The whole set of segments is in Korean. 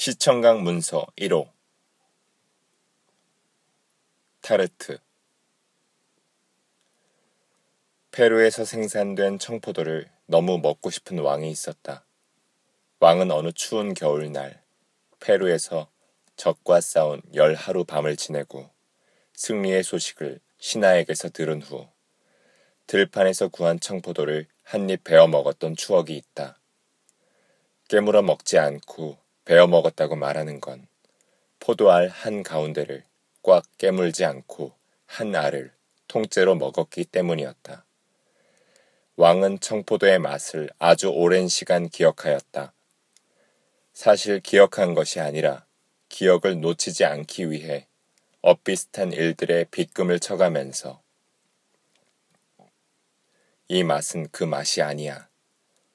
시청각 문서 1호 타르트 페루에서 생산된 청포도를 너무 먹고 싶은 왕이 있었다. 왕은 어느 추운 겨울날 페루에서 적과 싸운 열 하루 밤을 지내고 승리의 소식을 신하에게서 들은 후 들판에서 구한 청포도를 한 입 베어 먹었던 추억이 있다. 깨물어 먹지 않고 베어 먹었다고 말하는 건 포도알 한 가운데를 꽉 깨물지 않고 한 알을 통째로 먹었기 때문이었다. 왕은 청포도의 맛을 아주 오랜 시간 기억하였다. 사실 기억한 것이 아니라 기억을 놓치지 않기 위해 엇비슷한 일들의 빗금을 쳐가면서 이 맛은 그 맛이 아니야.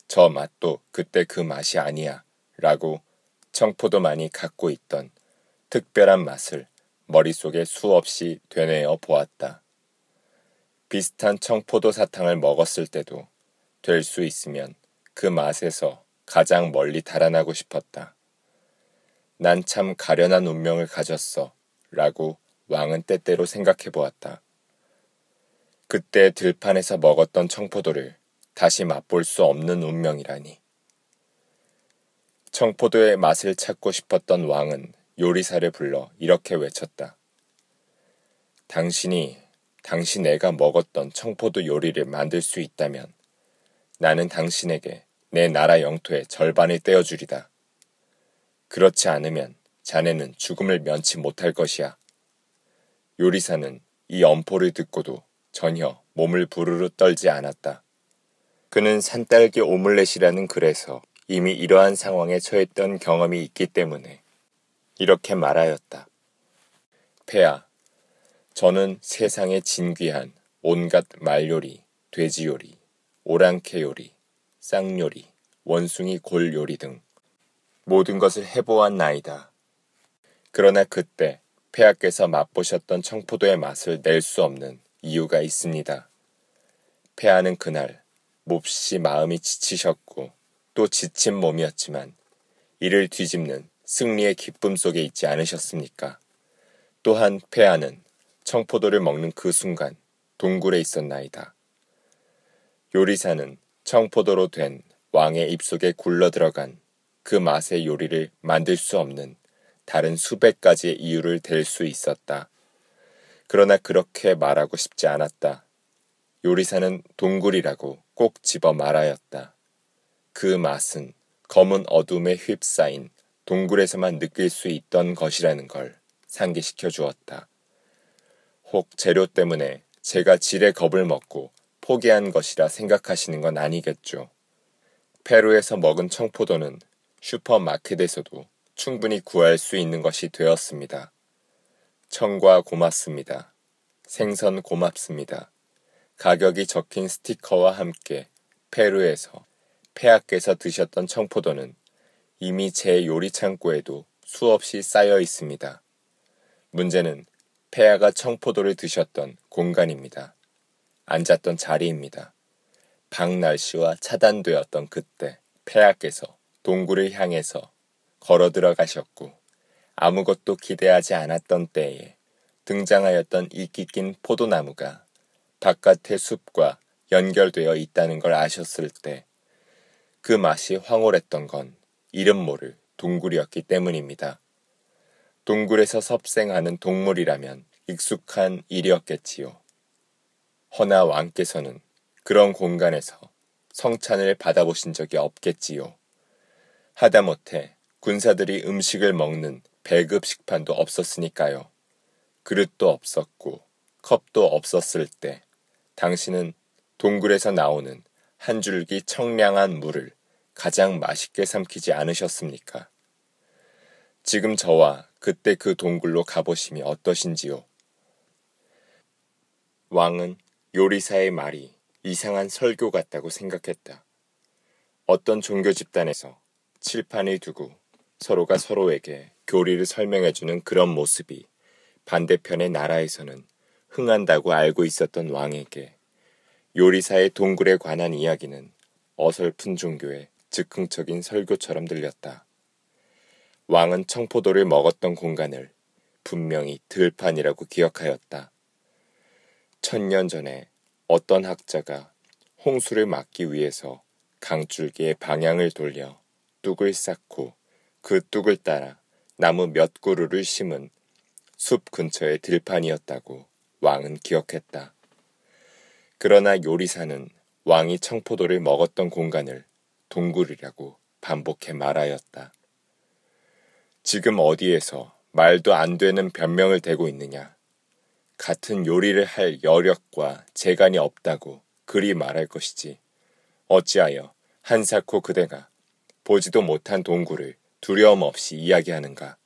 저 맛도 그때 그 맛이 아니야. 라고 청포도 만이 갖고 있던 특별한 맛을 머릿속에 수없이 되뇌어 보았다. 비슷한 청포도 사탕을 먹었을 때도 될 수 있으면 그 맛에서 가장 멀리 달아나고 싶었다. 난 참 가련한 운명을 가졌어. 라고 왕은 때때로 생각해 보았다. 그때 들판에서 먹었던 청포도를 다시 맛볼 수 없는 운명이라니. 청포도의 맛을 찾고 싶었던 왕은 요리사를 불러 이렇게 외쳤다. 당신이 당신 애가 먹었던 청포도 요리를 만들 수 있다면 나는 당신에게 내 나라 영토의 절반을 떼어주리다. 그렇지 않으면 자네는 죽음을 면치 못할 것이야. 요리사는 이 엄포를 듣고도 전혀 몸을 부르르 떨지 않았다. 그는 산딸기 오믈렛이라는 글에서 이미 이러한 상황에 처했던 경험이 있기 때문에 이렇게 말하였다. 폐하, 저는 세상에 진귀한 온갖 말요리, 돼지요리, 오랑캐 요리, 쌍요리, 원숭이 골 요리 등 모든 것을 해보았 나이다. 그러나 그때 폐하께서 맛보셨던 청포도의 맛을 낼 수 없는 이유가 있습니다. 폐하는 그날 몹시 마음이 지치셨고 또 지친 몸이었지만 이를 뒤집는 승리의 기쁨 속에 있지 않으셨습니까? 또한 폐하는 청포도를 먹는 그 순간 동굴에 있었나이다. 요리사는 청포도로 된 왕의 입속에 굴러 들어간 그 맛의 요리를 만들 수 없는 다른 수백 가지의 이유를 댈 수 있었다. 그러나 그렇게 말하고 싶지 않았다. 요리사는 동굴이라고 꼭 집어 말하였다. 그 맛은 검은 어둠에 휩싸인 동굴에서만 느낄 수 있던 것이라는 걸 상기시켜 주었다. 혹 재료 때문에 제가 질의 겁을 먹고 포기한 것이라 생각하시는 건 아니겠죠. 페루에서 먹은 청포도는 슈퍼마켓에서도 충분히 구할 수 있는 것이 되었습니다. 청과 고맙습니다. 생선 고맙습니다. 가격이 적힌 스티커와 함께 페루에서 폐하께서 드셨던 청포도는 이미 제 요리 창고에도 수없이 쌓여 있습니다. 문제는 폐하가 청포도를 드셨던 공간입니다. 앉았던 자리입니다. 방 날씨와 차단되었던 그때 폐하께서 동굴을 향해서 걸어 들어가셨고 아무것도 기대하지 않았던 때에 등장하였던 이끼 낀 포도나무가 바깥의 숲과 연결되어 있다는 걸 아셨을 때 그 맛이 황홀했던 건 이름 모를 동굴이었기 때문입니다. 동굴에서 섭생하는 동물이라면 익숙한 일이었겠지요. 허나 왕께서는 그런 공간에서 성찬을 받아보신 적이 없겠지요. 하다못해 군사들이 음식을 먹는 배급 식판도 없었으니까요. 그릇도 없었고 컵도 없었을 때 당신은 동굴에서 나오는 한 줄기 청량한 물을 가장 맛있게 삼키지 않으셨습니까? 지금 저와 그때 그 동굴로 가보심이 어떠신지요? 왕은 요리사의 말이 이상한 설교 같다고 생각했다. 어떤 종교 집단에서 칠판을 두고 서로가 서로에게 교리를 설명해주는 그런 모습이 반대편의 나라에서는 흥한다고 알고 있었던 왕에게 요리사의 동굴에 관한 이야기는 어설픈 종교의 즉흥적인 설교처럼 들렸다. 왕은 청포도를 먹었던 공간을 분명히 들판이라고 기억하였다. 천년 전에 어떤 학자가 홍수를 막기 위해서 강줄기의 방향을 돌려 뚝을 쌓고 그 뚝을 따라 나무 몇 그루를 심은 숲 근처의 들판이었다고 왕은 기억했다. 그러나 요리사는 왕이 청포도를 먹었던 공간을 동굴이라고 반복해 말하였다. 지금 어디에서 말도 안 되는 변명을 대고 있느냐. 같은 요리를 할 여력과 재간이 없다고 그리 말할 것이지. 어찌하여 한사코 그대가 보지도 못한 동굴을 두려움 없이 이야기하는가.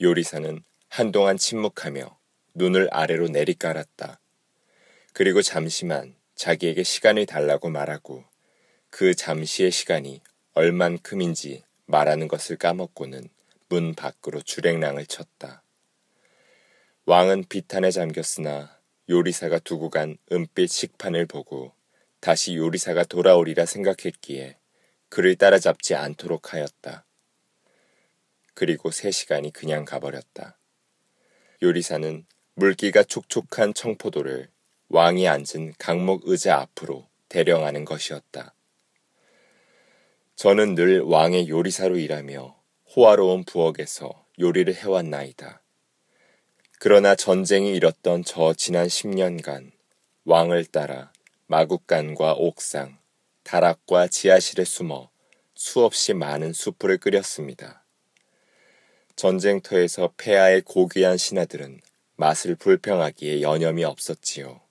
요리사는 한동안 침묵하며 눈을 아래로 내리깔았다. 그리고 잠시만 자기에게 시간을 달라고 말하고 그 잠시의 시간이 얼만큼인지 말하는 것을 까먹고는 문 밖으로 주랭랑을 쳤다. 왕은 비탄에 잠겼으나 요리사가 두고 간 은빛 식판을 보고 다시 요리사가 돌아오리라 생각했기에 그를 따라잡지 않도록 하였다. 그리고 세 시간이 그냥 가버렸다. 요리사는 물기가 촉촉한 청포도를 왕이 앉은 강목 의자 앞으로 대령하는 것이었다. 저는 늘 왕의 요리사로 일하며 호화로운 부엌에서 요리를 해왔나이다. 그러나 전쟁이 일었던 저 지난 10년간 왕을 따라 마국간과 옥상, 다락과 지하실에 숨어 수없이 많은 수프를 끓였습니다. 전쟁터에서 폐하의 고귀한 신하들은 맛을 불평하기에 여념이 없었지요.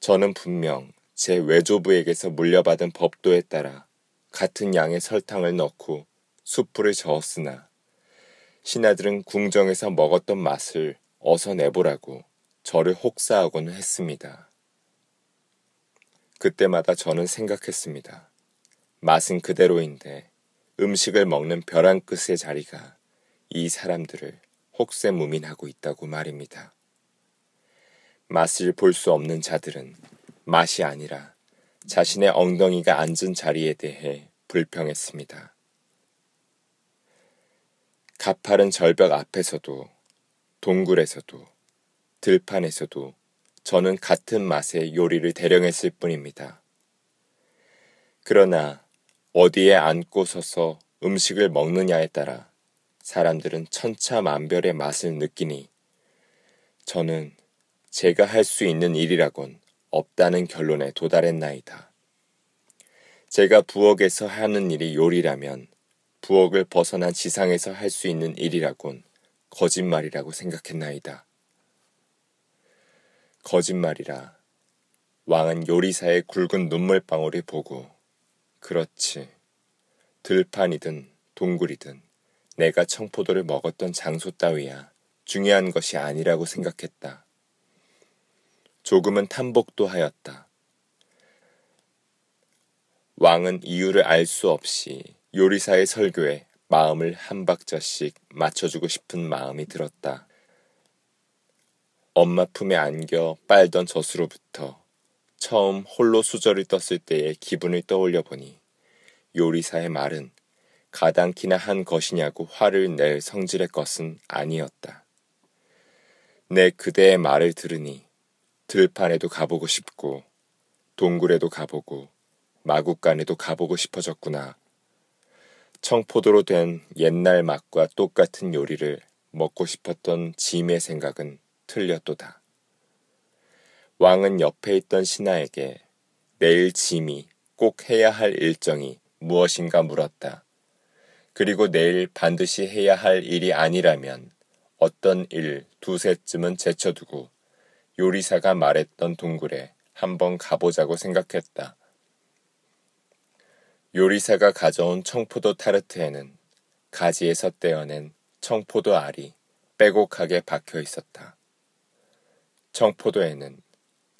저는 분명 제 외조부에게서 물려받은 법도에 따라 같은 양의 설탕을 넣고 수프를 저었으나 신하들은 궁정에서 먹었던 맛을 어서 내보라고 저를 혹사하고는 했습니다. 그때마다 저는 생각했습니다. 맛은 그대로인데 음식을 먹는 벼랑 끝의 자리가 이 사람들을 혹세무민하고 있다고 말입니다. 맛을 볼 수 없는 자들은 맛이 아니라 자신의 엉덩이가 앉은 자리에 대해 불평했습니다. 가파른 절벽 앞에서도 동굴에서도 들판에서도 저는 같은 맛의 요리를 대령했을 뿐입니다. 그러나 어디에 앉고 서서 음식을 먹느냐에 따라 사람들은 천차만별의 맛을 느끼니 저는 제가 할 수 있는 일이라곤 없다는 결론에 도달했나이다. 제가 부엌에서 하는 일이 요리라면 부엌을 벗어난 지상에서 할 수 있는 일이라곤 거짓말이라고 생각했나이다. 거짓말이라. 왕은 요리사의 굵은 눈물방울이 보고 그렇지. 들판이든 동굴이든 내가 청포도를 먹었던 장소 따위야 중요한 것이 아니라고 생각했다. 조금은 탐복도 하였다. 왕은 이유를 알 수 없이 요리사의 설교에 마음을 한 박자씩 맞춰주고 싶은 마음이 들었다. 엄마 품에 안겨 빨던 젖으로부터 처음 홀로 수저를 떴을 때의 기분을 떠올려 보니 요리사의 말은 가당키나 한 것이냐고 화를 낼 성질의 것은 아니었다. 내 그대의 말을 들으니 들판에도 가보고 싶고 동굴에도 가보고 마국간에도 가보고 싶어졌구나. 청포도로 된 옛날 맛과 똑같은 요리를 먹고 싶었던 짐의 생각은 틀렸도다. 왕은 옆에 있던 신하에게 내일 짐이 꼭 해야 할 일정이 무엇인가 물었다. 그리고 내일 반드시 해야 할 일이 아니라면 어떤 일 두세쯤은 제쳐두고 요리사가 말했던 동굴에 한번 가보자고 생각했다. 요리사가 가져온 청포도 타르트에는 가지에서 떼어낸 청포도 알이 빼곡하게 박혀 있었다. 청포도에는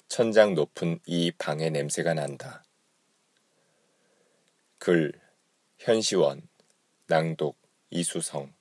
천장 높은 이 방의 냄새가 난다. 글 현시원 낭독 이수성